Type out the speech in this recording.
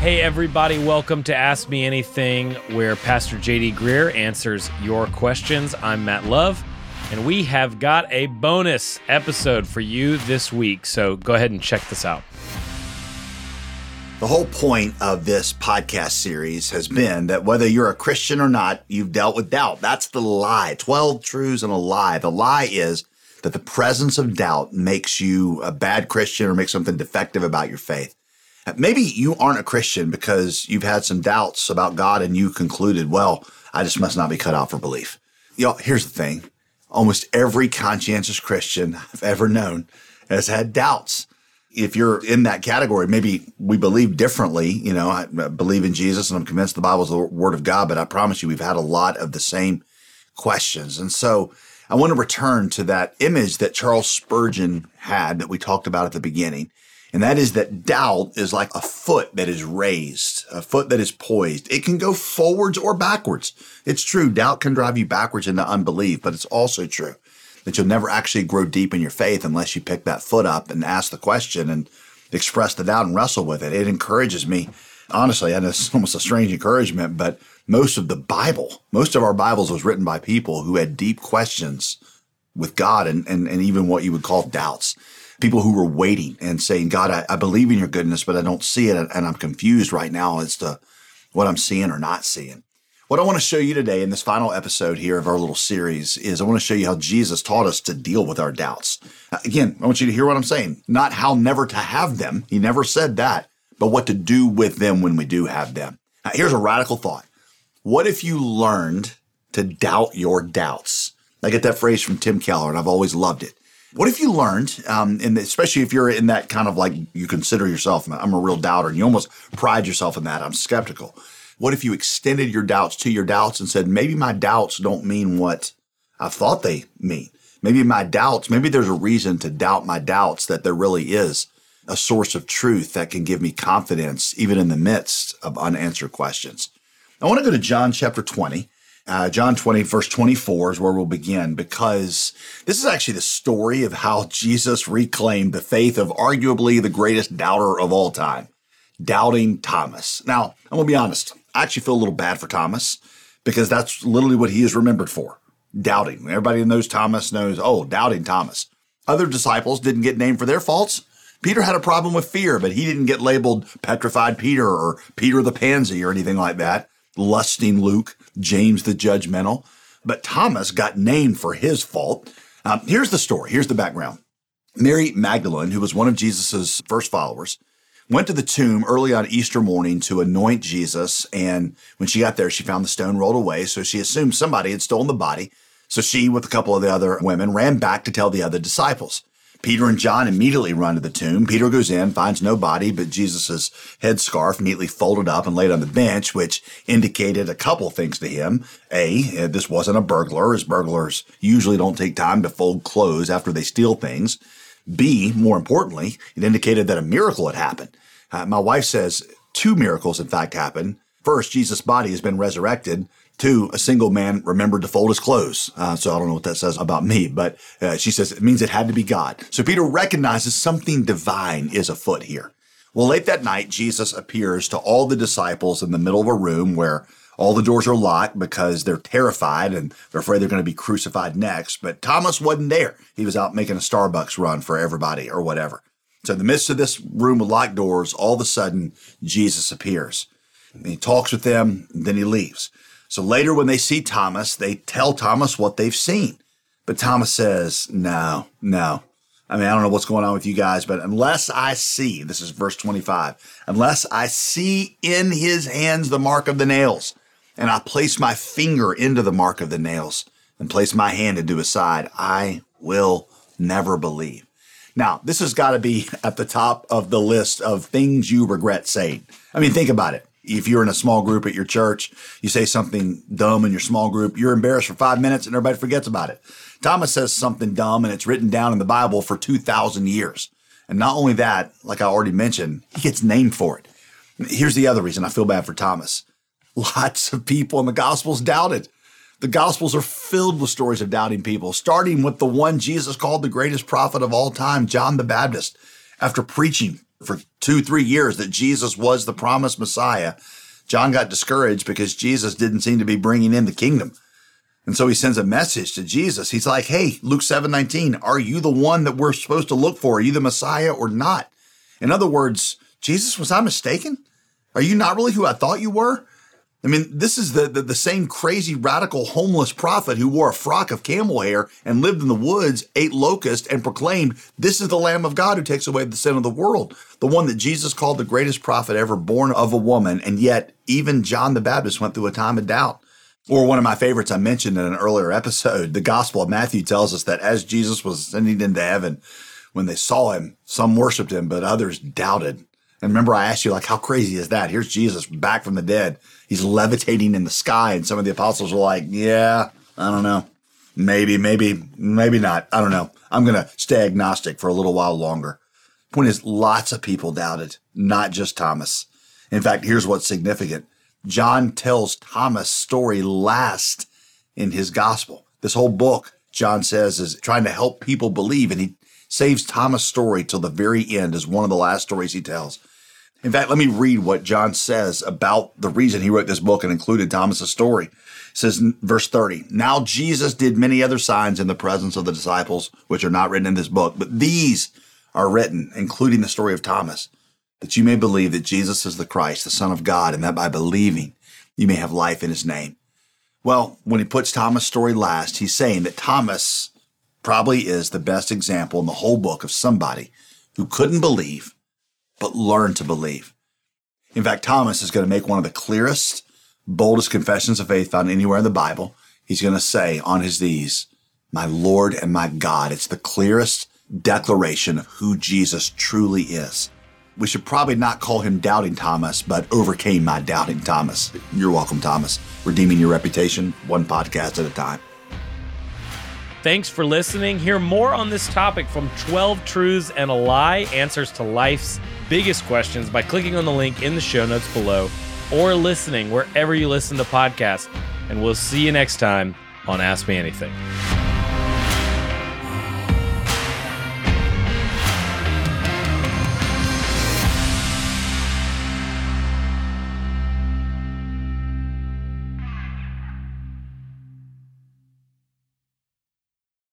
Hey, everybody, welcome to Ask Me Anything, where Pastor JD Greear answers your questions. I'm Matt Love, and we have got a bonus episode for you this week. So go ahead and check this out. The whole point of this podcast series has been that whether you're a Christian or not, you've dealt with doubt. That's the lie. 12 truths and a lie. The lie is that the presence of doubt makes you a bad Christian or makes something defective about your faith. Maybe you aren't a Christian because you've had some doubts about God and you concluded, well, I just must not be cut out for belief. You here's the thing. Almost every conscientious Christian I've ever known has had doubts. If you're in that category, maybe we believe differently. You know, I believe in Jesus and I'm convinced the Bible is the word of God, but I promise you, we've had a lot of the same questions. And so I want to return to that image that Charles Spurgeon had that we talked about at the beginning. And that is that doubt is like a foot that is raised, a foot that is poised. It can go forwards or backwards. It's true. Doubt can drive you backwards into unbelief, but it's also true that you'll never actually grow deep in your faith unless you pick that foot up and ask the question and express the doubt and wrestle with it. It encourages me. Honestly, and it's almost a strange encouragement, but most of the Bible, most of our Bibles was written by people who had deep questions with God and, and, and even what you would call doubts people who were waiting and saying, God, I, I believe in your goodness, but I don't see it. And I'm confused right now as to what I'm seeing or not seeing. What I want to show you today in this final episode here of our little series is I want to show you how Jesus taught us to deal with our doubts. Again, I want you to hear what I'm saying, not how never to have them. He never said that, but what to do with them when we do have them. Now, here's a radical thought. What if you learned to doubt your doubts? I get that phrase from Tim Keller, and I've always loved it. What if you learned, um, and especially if you're in that kind of like you consider yourself, I'm a real doubter, and you almost pride yourself in that. I'm skeptical. What if you extended your doubts to your doubts and said, maybe my doubts don't mean what I thought they mean? Maybe my doubts, maybe there's a reason to doubt my doubts that there really is a source of truth that can give me confidence even in the midst of unanswered questions. I want to go to John chapter 20. Uh, John 20, verse 24 is where we'll begin because this is actually the story of how Jesus reclaimed the faith of arguably the greatest doubter of all time, doubting Thomas. Now, I'm going to be honest. I actually feel a little bad for Thomas because that's literally what he is remembered for doubting. Everybody knows Thomas knows, oh, doubting Thomas. Other disciples didn't get named for their faults. Peter had a problem with fear, but he didn't get labeled petrified Peter or Peter the pansy or anything like that. Lusting Luke James the judgmental, but Thomas got named for his fault. Um, here's the story. Here's the background. Mary Magdalene, who was one of Jesus' first followers, went to the tomb early on Easter morning to anoint Jesus. And when she got there, she found the stone rolled away. So she assumed somebody had stolen the body. So she, with a couple of the other women, ran back to tell the other disciples. Peter and John immediately run to the tomb. Peter goes in, finds no body, but Jesus' headscarf neatly folded up and laid on the bench, which indicated a couple things to him. A, this wasn't a burglar, as burglars usually don't take time to fold clothes after they steal things. B, more importantly, it indicated that a miracle had happened. Uh, my wife says two miracles, in fact, happened. First, Jesus' body has been resurrected. Two, a single man remembered to fold his clothes. Uh, so I don't know what that says about me, but uh, she says it means it had to be God. So Peter recognizes something divine is afoot here. Well, late that night, Jesus appears to all the disciples in the middle of a room where all the doors are locked because they're terrified and they're afraid they're going to be crucified next. But Thomas wasn't there. He was out making a Starbucks run for everybody or whatever. So in the midst of this room with locked doors, all of a sudden, Jesus appears. He talks with them, then he leaves. So later, when they see Thomas, they tell Thomas what they've seen. But Thomas says, No, no. I mean, I don't know what's going on with you guys, but unless I see, this is verse 25, unless I see in his hands the mark of the nails, and I place my finger into the mark of the nails, and place my hand into his side, I will never believe. Now, this has got to be at the top of the list of things you regret saying. I mean, think about it if you're in a small group at your church, you say something dumb in your small group, you're embarrassed for five minutes and everybody forgets about it. Thomas says something dumb and it's written down in the Bible for 2,000 years. And not only that, like I already mentioned, he gets named for it. Here's the other reason I feel bad for Thomas. Lots of people in the Gospels doubted. The Gospels are filled with stories of doubting people, starting with the one Jesus called the greatest prophet of all time, John the Baptist. After preaching for two, three years that Jesus was the promised Messiah, John got discouraged because Jesus didn't seem to be bringing in the kingdom. And so he sends a message to Jesus. He's like, Hey, Luke 7 19, are you the one that we're supposed to look for? Are you the Messiah or not? In other words, Jesus, was I mistaken? Are you not really who I thought you were? I mean, this is the, the, the, same crazy radical homeless prophet who wore a frock of camel hair and lived in the woods, ate locusts, and proclaimed, This is the Lamb of God who takes away the sin of the world. The one that Jesus called the greatest prophet ever born of a woman. And yet, even John the Baptist went through a time of doubt. Or one of my favorites I mentioned in an earlier episode, the Gospel of Matthew tells us that as Jesus was ascending into heaven, when they saw him, some worshiped him, but others doubted. And remember, I asked you, like, how crazy is that? Here's Jesus back from the dead. He's levitating in the sky. And some of the apostles were like, yeah, I don't know. Maybe, maybe, maybe not. I don't know. I'm going to stay agnostic for a little while longer. Point is, lots of people doubted, not just Thomas. In fact, here's what's significant. John tells Thomas' story last in his gospel. This whole book, John says, is trying to help people believe, and he saves Thomas' story till the very end as one of the last stories he tells. In fact, let me read what John says about the reason he wrote this book and included Thomas's story. It says verse 30, Now Jesus did many other signs in the presence of the disciples, which are not written in this book, but these are written, including the story of Thomas, that you may believe that Jesus is the Christ, the Son of God, and that by believing you may have life in his name. Well, when he puts Thomas' story last, he's saying that Thomas probably is the best example in the whole book of somebody who couldn't believe but learn to believe. In fact, Thomas is going to make one of the clearest, boldest confessions of faith found anywhere in the Bible. He's going to say on his knees, My Lord and my God. It's the clearest declaration of who Jesus truly is. We should probably not call him Doubting Thomas, but overcame my doubting Thomas. You're welcome, Thomas. Redeeming your reputation one podcast at a time. Thanks for listening. Hear more on this topic from 12 Truths and a Lie Answers to Life's Biggest Questions by clicking on the link in the show notes below or listening wherever you listen to podcasts. And we'll see you next time on Ask Me Anything.